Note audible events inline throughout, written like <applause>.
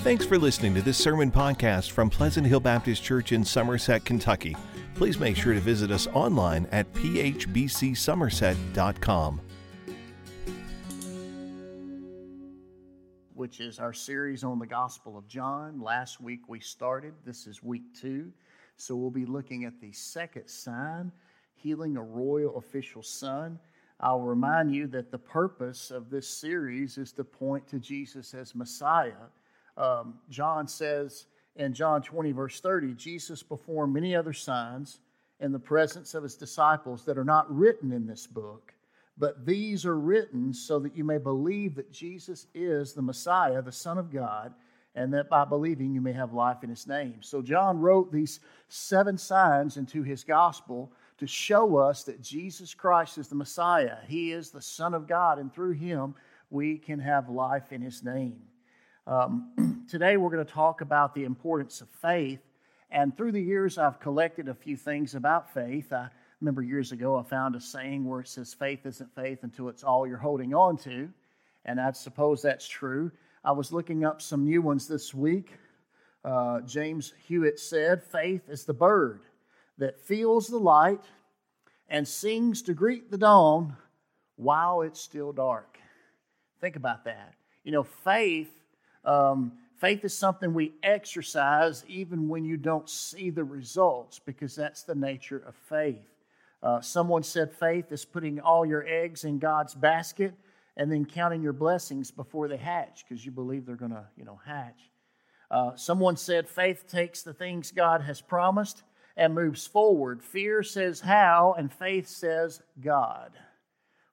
Thanks for listening to this sermon podcast from Pleasant Hill Baptist Church in Somerset, Kentucky. Please make sure to visit us online at phbcsomerset.com. Which is our series on the Gospel of John. Last week we started. This is week two. So we'll be looking at the second sign, healing a royal official's son. I'll remind you that the purpose of this series is to point to Jesus as Messiah um, John says in John 20, verse 30, Jesus performed many other signs in the presence of his disciples that are not written in this book, but these are written so that you may believe that Jesus is the Messiah, the Son of God, and that by believing you may have life in his name. So John wrote these seven signs into his gospel to show us that Jesus Christ is the Messiah. He is the Son of God, and through him we can have life in his name. Um, <clears throat> today, we're going to talk about the importance of faith. And through the years, I've collected a few things about faith. I remember years ago, I found a saying where it says, Faith isn't faith until it's all you're holding on to. And I suppose that's true. I was looking up some new ones this week. Uh, James Hewitt said, Faith is the bird that feels the light and sings to greet the dawn while it's still dark. Think about that. You know, faith um, faith is something we exercise even when you don't see the results, because that's the nature of faith. Uh, someone said faith is putting all your eggs in God's basket and then counting your blessings before they hatch, because you believe they're going to, you know, hatch. Uh, someone said faith takes the things God has promised and moves forward. Fear says how, and faith says God.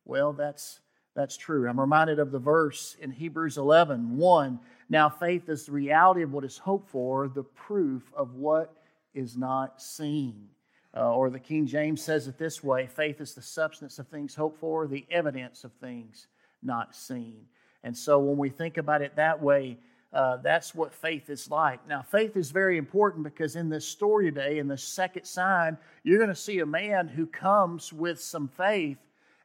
Well, that's that's true. I'm reminded of the verse in Hebrews 11 1. Now, faith is the reality of what is hoped for, the proof of what is not seen. Uh, or the King James says it this way faith is the substance of things hoped for, the evidence of things not seen. And so when we think about it that way, uh, that's what faith is like. Now, faith is very important because in this story today, in the second sign, you're going to see a man who comes with some faith.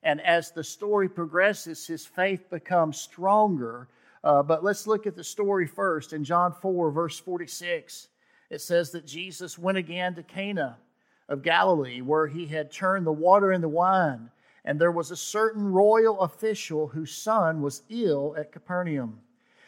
And as the story progresses, his faith becomes stronger uh, but let's look at the story first. In John 4, verse 46, it says that Jesus went again to Cana of Galilee, where he had turned the water into wine. And there was a certain royal official whose son was ill at Capernaum.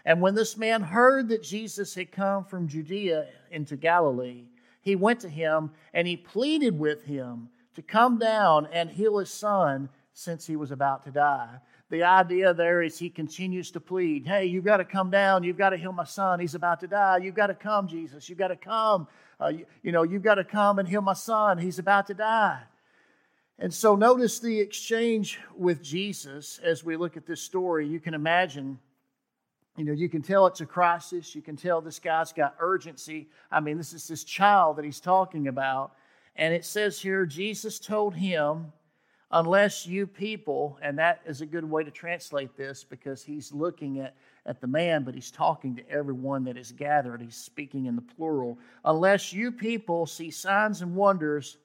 And when this man heard that Jesus had come from Judea into Galilee, he went to him and he pleaded with him to come down and heal his son since he was about to die the idea there is he continues to plead, Hey, you've got to come down. You've got to heal my son. He's about to die. You've got to come, Jesus. You've got to come. Uh, you, you know, you've got to come and heal my son. He's about to die. And so notice the exchange with Jesus as we look at this story. You can imagine, you know, you can tell it's a crisis. You can tell this guy's got urgency. I mean, this is this child that he's talking about. And it says here, Jesus told him, unless you people, and that is a good way to translate this because he's looking at, at the man, but he's talking to everyone that is gathered. He's speaking in the plural. Unless you people see signs and wonders,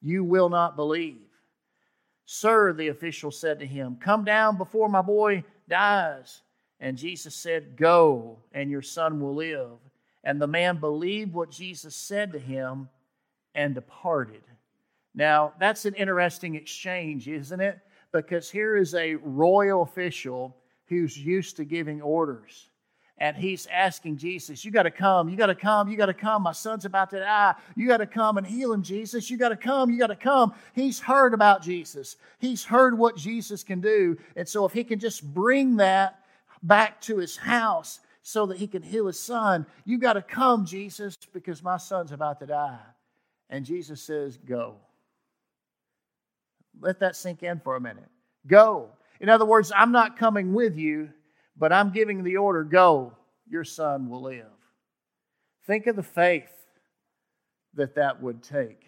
you will not believe. Sir, the official said to him, Come down before my boy dies. And Jesus said, Go, and your son will live. And the man believed what Jesus said to him and departed. Now, that's an interesting exchange, isn't it? Because here is a royal official who's used to giving orders. And he's asking Jesus, You got to come, you got to come, you got to come. My son's about to die. You got to come and heal him, Jesus. You got to come, you got to come. He's heard about Jesus, he's heard what Jesus can do. And so, if he can just bring that back to his house so that he can heal his son, you got to come, Jesus, because my son's about to die. And Jesus says, Go. Let that sink in for a minute. Go. In other words, I'm not coming with you, but I'm giving the order go, your son will live. Think of the faith that that would take.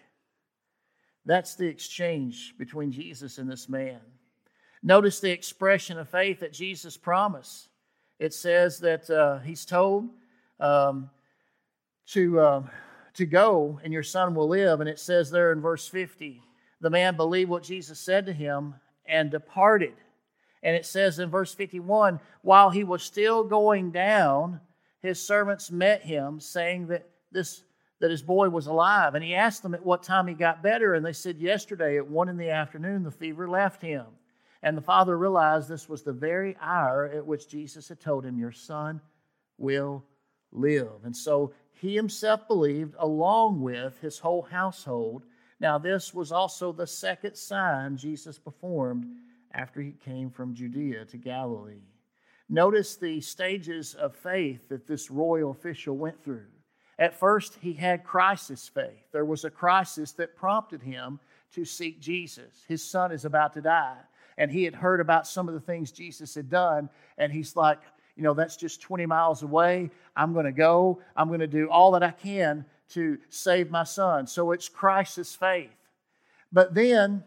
That's the exchange between Jesus and this man. Notice the expression of faith that Jesus promised. It says that uh, he's told um, to, uh, to go and your son will live. And it says there in verse 50 the man believed what Jesus said to him and departed. And it says in verse 51 while he was still going down, his servants met him, saying that this that his boy was alive. And he asked them at what time he got better, and they said, Yesterday at one in the afternoon, the fever left him. And the father realized this was the very hour at which Jesus had told him, Your son will live. And so he himself believed, along with his whole household. Now, this was also the second sign Jesus performed after he came from Judea to Galilee. Notice the stages of faith that this royal official went through. At first, he had crisis faith. There was a crisis that prompted him to seek Jesus. His son is about to die, and he had heard about some of the things Jesus had done, and he's like, you know, that's just 20 miles away. I'm going to go. I'm going to do all that I can to save my son. So it's crisis faith. But then,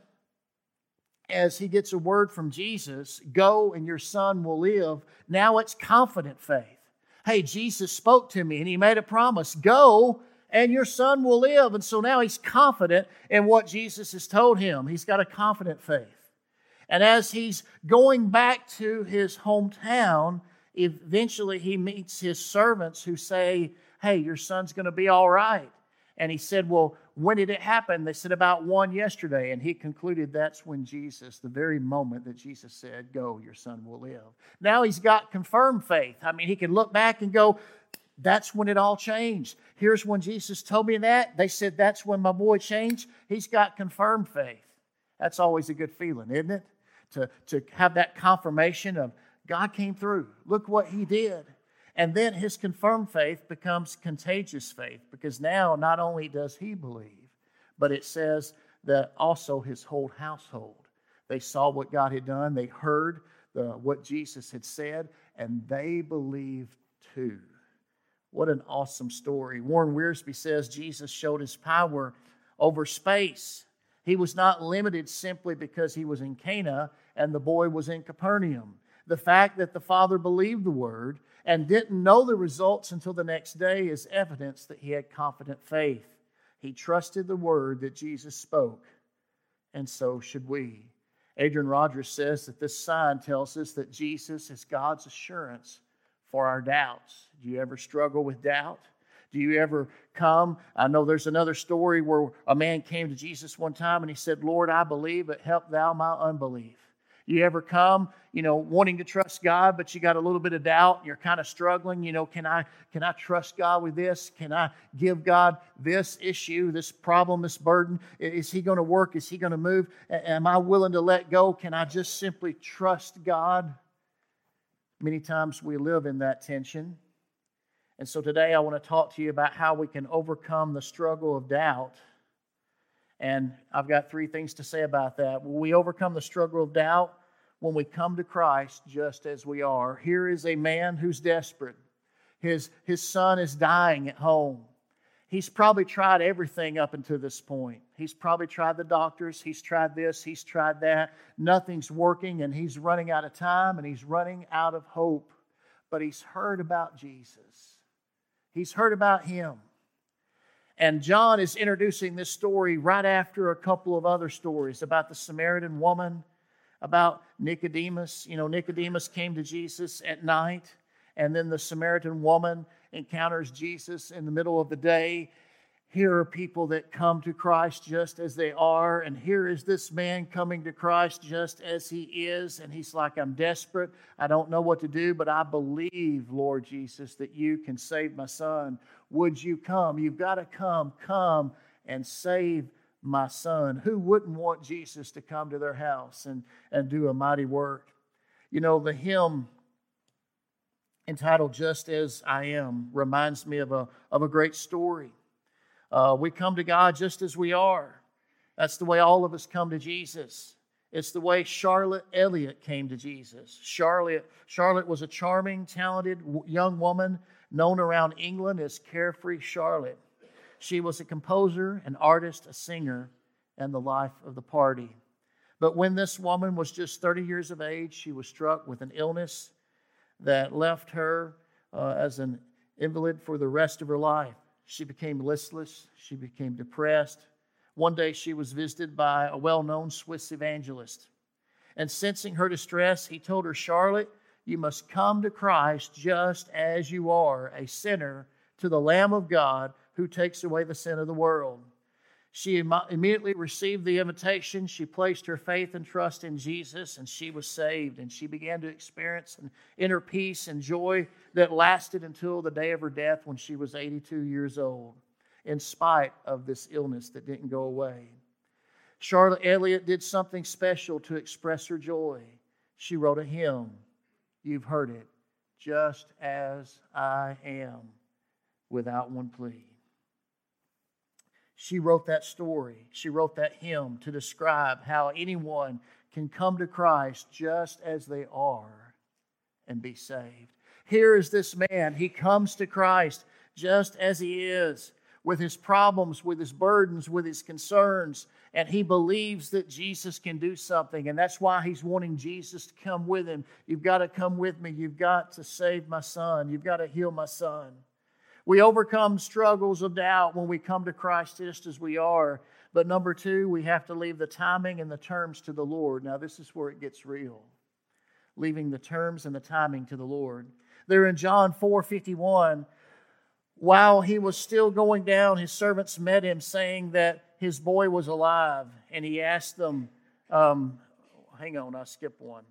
as he gets a word from Jesus, go and your son will live, now it's confident faith. Hey, Jesus spoke to me and he made a promise go and your son will live. And so now he's confident in what Jesus has told him. He's got a confident faith. And as he's going back to his hometown, eventually he meets his servants who say, Hey, your son's going to be all right. And he said, Well, when did it happen? They said, About one yesterday. And he concluded that's when Jesus, the very moment that Jesus said, Go, your son will live. Now he's got confirmed faith. I mean, he can look back and go, That's when it all changed. Here's when Jesus told me that. They said, That's when my boy changed. He's got confirmed faith. That's always a good feeling, isn't it? To, to have that confirmation of God came through. Look what he did. And then his confirmed faith becomes contagious faith because now not only does he believe, but it says that also his whole household. They saw what God had done, they heard the, what Jesus had said, and they believed too. What an awesome story. Warren Wiersbe says Jesus showed his power over space. He was not limited simply because he was in Cana and the boy was in Capernaum. The fact that the father believed the word and didn't know the results until the next day is evidence that he had confident faith. He trusted the word that Jesus spoke, and so should we. Adrian Rogers says that this sign tells us that Jesus is God's assurance for our doubts. Do you ever struggle with doubt? Do you ever come? I know there's another story where a man came to Jesus one time and he said, Lord, I believe, but help thou my unbelief. You ever come, you know, wanting to trust God, but you got a little bit of doubt, and you're kind of struggling, you know, can I can I trust God with this? Can I give God this issue, this problem, this burden? Is he going to work? Is he going to move? Am I willing to let go? Can I just simply trust God? Many times we live in that tension. And so today I want to talk to you about how we can overcome the struggle of doubt and I've got three things to say about that. Will we overcome the struggle of doubt when we come to Christ just as we are? Here is a man who's desperate. His, his son is dying at home. He's probably tried everything up until this point. He's probably tried the doctors, he's tried this, he's tried that. Nothing's working, and he's running out of time and he's running out of hope. But he's heard about Jesus, he's heard about him. And John is introducing this story right after a couple of other stories about the Samaritan woman, about Nicodemus. You know, Nicodemus came to Jesus at night, and then the Samaritan woman encounters Jesus in the middle of the day. Here are people that come to Christ just as they are, and here is this man coming to Christ just as he is. And he's like, I'm desperate. I don't know what to do, but I believe, Lord Jesus, that you can save my son. Would you come? You've got to come, come and save my son. Who wouldn't want Jesus to come to their house and, and do a mighty work? You know, the hymn entitled Just As I Am reminds me of a, of a great story. Uh, we come to God just as we are. That's the way all of us come to Jesus. It's the way Charlotte Elliott came to Jesus. Charlotte, Charlotte was a charming, talented young woman known around England as Carefree Charlotte. She was a composer, an artist, a singer, and the life of the party. But when this woman was just 30 years of age, she was struck with an illness that left her uh, as an invalid for the rest of her life. She became listless, she became depressed. One day she was visited by a well known Swiss evangelist. And sensing her distress, he told her, Charlotte, You must come to Christ just as you are, a sinner, to the Lamb of God who takes away the sin of the world. She immediately received the invitation. She placed her faith and trust in Jesus, and she was saved. And she began to experience an inner peace and joy that lasted until the day of her death when she was 82 years old, in spite of this illness that didn't go away. Charlotte Elliott did something special to express her joy. She wrote a hymn. You've heard it. Just as I am, without one plea. She wrote that story. She wrote that hymn to describe how anyone can come to Christ just as they are and be saved. Here is this man. He comes to Christ just as he is, with his problems, with his burdens, with his concerns, and he believes that Jesus can do something. And that's why he's wanting Jesus to come with him. You've got to come with me. You've got to save my son. You've got to heal my son. We overcome struggles of doubt when we come to Christ just as we are. But number two, we have to leave the timing and the terms to the Lord. Now, this is where it gets real. Leaving the terms and the timing to the Lord. There in John 4 51, while he was still going down, his servants met him, saying that his boy was alive, and he asked them, um, hang on, I skipped one.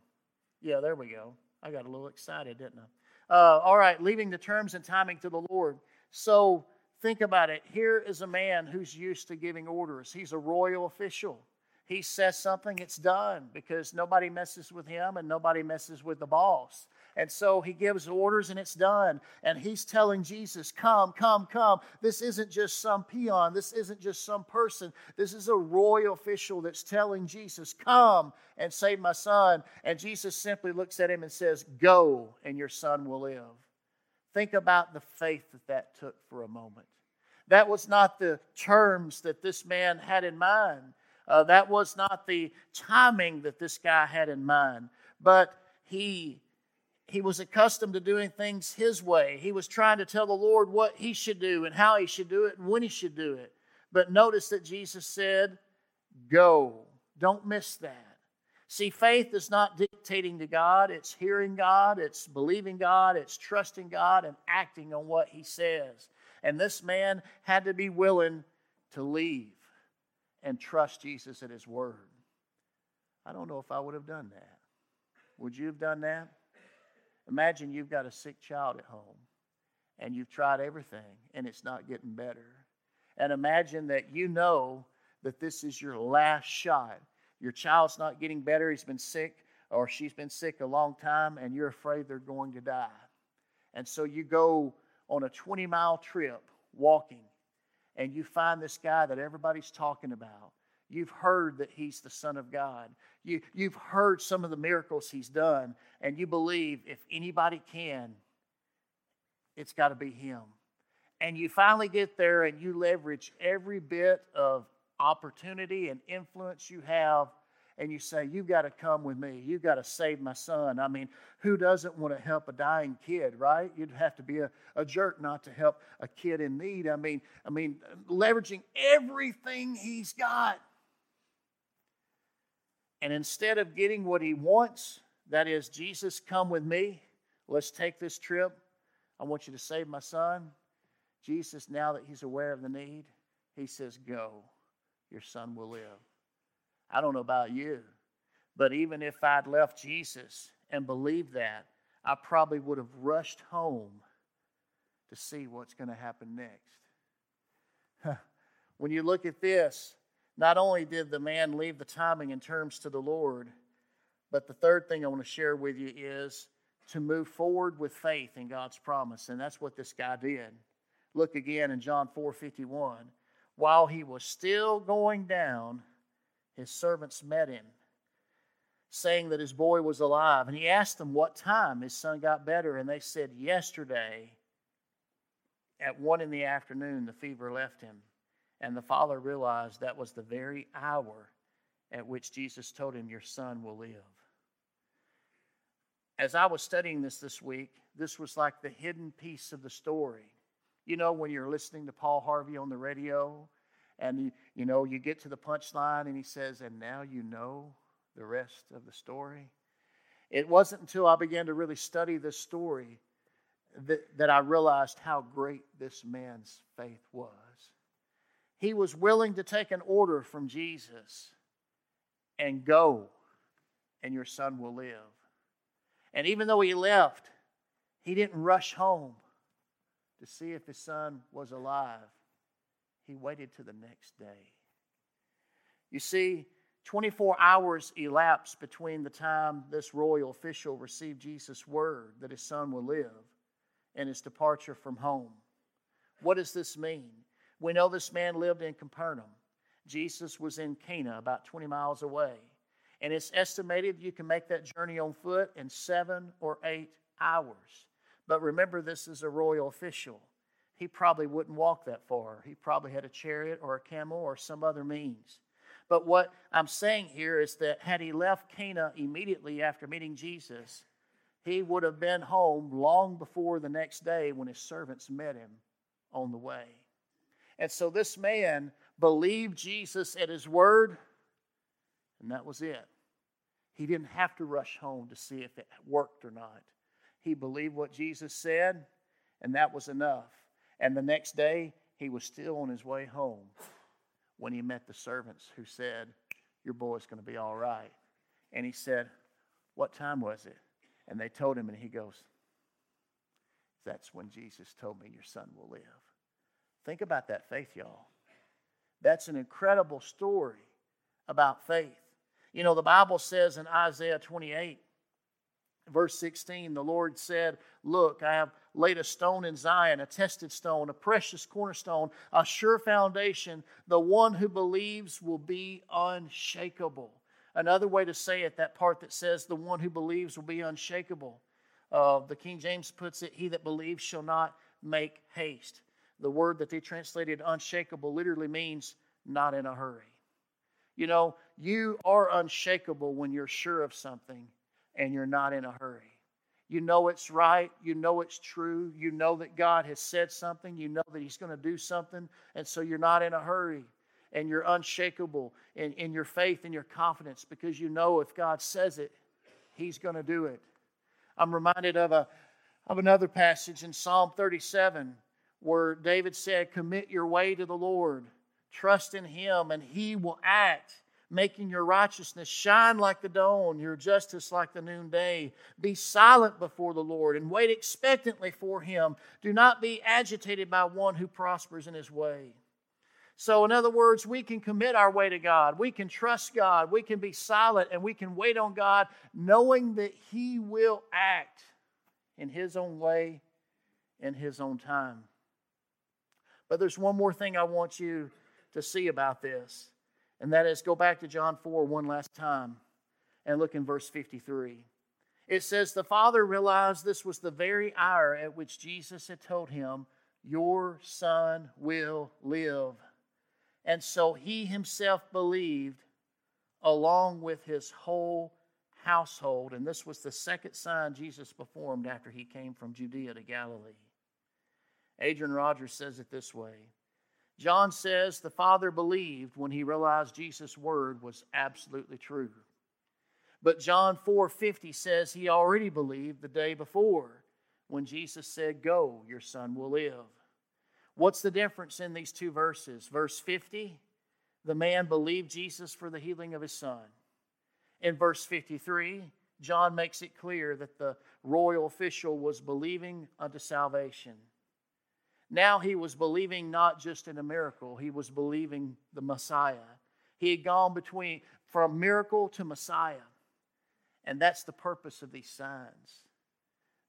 Yeah, there we go. I got a little excited, didn't I? Uh, all right, leaving the terms and timing to the Lord. So think about it. Here is a man who's used to giving orders, he's a royal official. He says something, it's done because nobody messes with him and nobody messes with the boss. And so he gives orders and it's done. And he's telling Jesus, Come, come, come. This isn't just some peon. This isn't just some person. This is a royal official that's telling Jesus, Come and save my son. And Jesus simply looks at him and says, Go and your son will live. Think about the faith that that took for a moment. That was not the terms that this man had in mind. Uh, that was not the timing that this guy had in mind. But he he was accustomed to doing things his way. He was trying to tell the Lord what he should do and how he should do it and when he should do it. But notice that Jesus said, Go. Don't miss that. See, faith is not dictating to God, it's hearing God, it's believing God, it's trusting God, and acting on what He says. And this man had to be willing to leave and trust Jesus at His word. I don't know if I would have done that. Would you have done that? Imagine you've got a sick child at home and you've tried everything and it's not getting better. And imagine that you know that this is your last shot. Your child's not getting better, he's been sick or she's been sick a long time, and you're afraid they're going to die. And so you go on a 20 mile trip walking and you find this guy that everybody's talking about. You've heard that he's the Son of God. You, you've heard some of the miracles he's done, and you believe if anybody can, it's got to be him. And you finally get there and you leverage every bit of opportunity and influence you have, and you say, You've got to come with me. You've got to save my son. I mean, who doesn't want to help a dying kid, right? You'd have to be a, a jerk not to help a kid in need. I mean, I mean, leveraging everything he's got. And instead of getting what he wants, that is, Jesus, come with me, let's take this trip. I want you to save my son. Jesus, now that he's aware of the need, he says, Go, your son will live. I don't know about you, but even if I'd left Jesus and believed that, I probably would have rushed home to see what's going to happen next. <laughs> when you look at this, not only did the man leave the timing and terms to the Lord, but the third thing I want to share with you is to move forward with faith in God's promise. And that's what this guy did. Look again in John 4 51. While he was still going down, his servants met him, saying that his boy was alive. And he asked them what time his son got better. And they said, Yesterday, at one in the afternoon, the fever left him. And the father realized that was the very hour at which Jesus told him, Your son will live. As I was studying this this week, this was like the hidden piece of the story. You know, when you're listening to Paul Harvey on the radio, and you, know, you get to the punchline, and he says, And now you know the rest of the story. It wasn't until I began to really study this story that, that I realized how great this man's faith was. He was willing to take an order from Jesus and go, and your son will live. And even though he left, he didn't rush home to see if his son was alive. He waited to the next day. You see, 24 hours elapsed between the time this royal official received Jesus' word that his son will live and his departure from home. What does this mean? We know this man lived in Capernaum. Jesus was in Cana, about 20 miles away. And it's estimated you can make that journey on foot in seven or eight hours. But remember, this is a royal official. He probably wouldn't walk that far. He probably had a chariot or a camel or some other means. But what I'm saying here is that had he left Cana immediately after meeting Jesus, he would have been home long before the next day when his servants met him on the way. And so this man believed Jesus at his word, and that was it. He didn't have to rush home to see if it worked or not. He believed what Jesus said, and that was enough. And the next day, he was still on his way home when he met the servants who said, Your boy's going to be all right. And he said, What time was it? And they told him, and he goes, That's when Jesus told me your son will live. Think about that faith, y'all. That's an incredible story about faith. You know, the Bible says in Isaiah 28, verse 16, the Lord said, Look, I have laid a stone in Zion, a tested stone, a precious cornerstone, a sure foundation. The one who believes will be unshakable. Another way to say it, that part that says the one who believes will be unshakable. Uh, the King James puts it, he that believes shall not make haste. The word that they translated unshakable literally means not in a hurry. You know, you are unshakable when you're sure of something and you're not in a hurry. You know it's right. You know it's true. You know that God has said something. You know that He's going to do something. And so you're not in a hurry and you're unshakable in, in your faith and your confidence because you know if God says it, He's going to do it. I'm reminded of, a, of another passage in Psalm 37 where David said, Commit your way to the Lord, trust in Him, and He will act making your righteousness shine like the dawn, your justice like the noonday. Be silent before the Lord and wait expectantly for him. Do not be agitated by one who prospers in his way. So, in other words, we can commit our way to God. We can trust God. We can be silent and we can wait on God, knowing that He will act in His own way, in His own time. But there's one more thing I want you to see about this, and that is go back to John 4 one last time and look in verse 53. It says, The Father realized this was the very hour at which Jesus had told him, Your son will live. And so he himself believed along with his whole household. And this was the second sign Jesus performed after he came from Judea to Galilee. Adrian Rogers says it this way John says the Father believed when he realized Jesus' word was absolutely true. But John 4:50 says he already believed the day before when Jesus said, "Go, your son will live." What's the difference in these two verses? Verse 50, the man believed Jesus for the healing of his son. In verse 53, John makes it clear that the royal official was believing unto salvation. Now he was believing not just in a miracle, he was believing the Messiah. He had gone between from miracle to Messiah. And that's the purpose of these signs.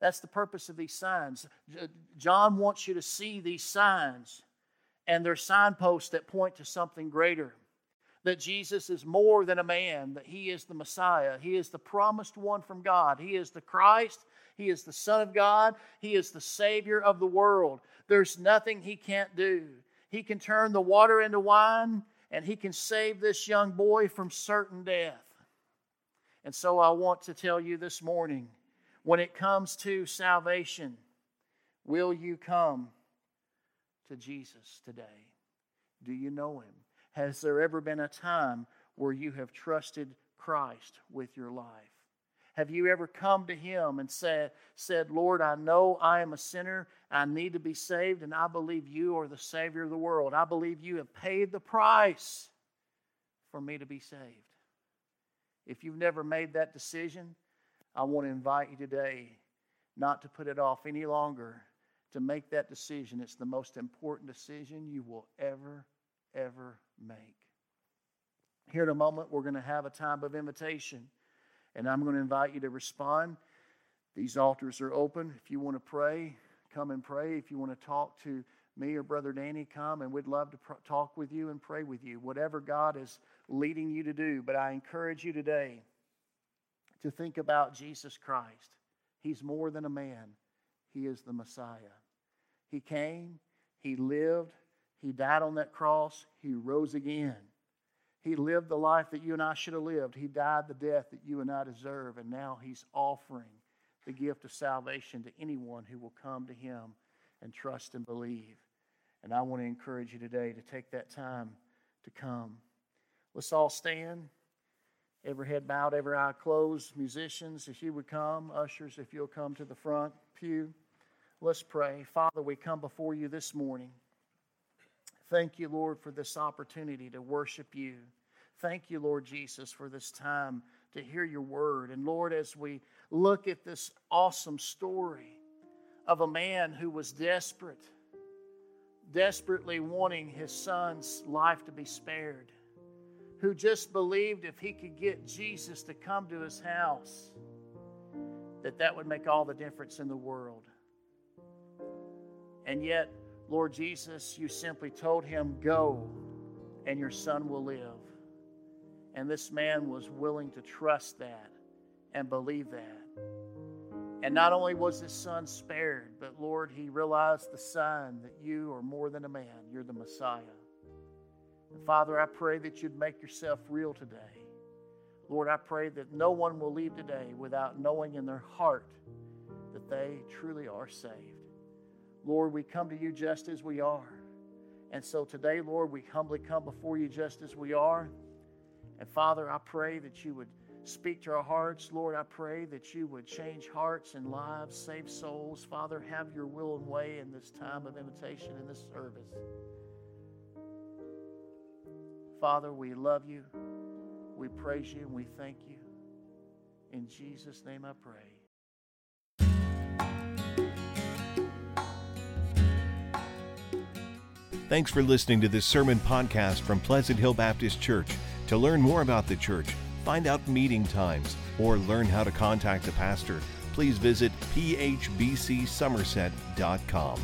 That's the purpose of these signs. John wants you to see these signs, and they're signposts that point to something greater. That Jesus is more than a man, that he is the Messiah. He is the promised one from God. He is the Christ. He is the Son of God. He is the Savior of the world. There's nothing he can't do. He can turn the water into wine, and he can save this young boy from certain death. And so I want to tell you this morning when it comes to salvation, will you come to Jesus today? Do you know him? Has there ever been a time where you have trusted Christ with your life? Have you ever come to Him and said, said, Lord, I know I am a sinner. I need to be saved, and I believe you are the Savior of the world. I believe you have paid the price for me to be saved. If you've never made that decision, I want to invite you today not to put it off any longer, to make that decision. It's the most important decision you will ever, ever make. Here in a moment, we're going to have a time of invitation, and I'm going to invite you to respond. These altars are open. If you want to pray, come and pray. If you want to talk to me or Brother Danny, come and we'd love to pr- talk with you and pray with you, whatever God is leading you to do. But I encourage you today to think about Jesus Christ. He's more than a man, He is the Messiah. He came, He lived, He died on that cross, He rose again. He lived the life that you and I should have lived. He died the death that you and I deserve, and now He's offering the gift of salvation to anyone who will come to Him and trust and believe. And I want to encourage you today to take that time to come. Let's all stand. Every head bowed, every eye closed. Musicians, if you would come. Ushers, if you'll come to the front pew. Let's pray. Father, we come before you this morning. Thank you, Lord, for this opportunity to worship you. Thank you, Lord Jesus, for this time to hear your word. And Lord, as we look at this awesome story of a man who was desperate, desperately wanting his son's life to be spared, who just believed if he could get Jesus to come to his house, that that would make all the difference in the world. And yet, Lord Jesus, you simply told him, Go, and your son will live. And this man was willing to trust that and believe that. And not only was his son spared, but Lord, he realized the sign that you are more than a man, you're the Messiah. And Father, I pray that you'd make yourself real today. Lord, I pray that no one will leave today without knowing in their heart that they truly are saved. Lord, we come to you just as we are. And so today, Lord, we humbly come before you just as we are. And Father, I pray that you would speak to our hearts. Lord, I pray that you would change hearts and lives, save souls. Father, have your will and way in this time of invitation in this service. Father, we love you, we praise you, and we thank you. In Jesus' name I pray. Thanks for listening to this sermon podcast from Pleasant Hill Baptist Church. To learn more about the church, find out meeting times, or learn how to contact the pastor, please visit phbcsomerset.com.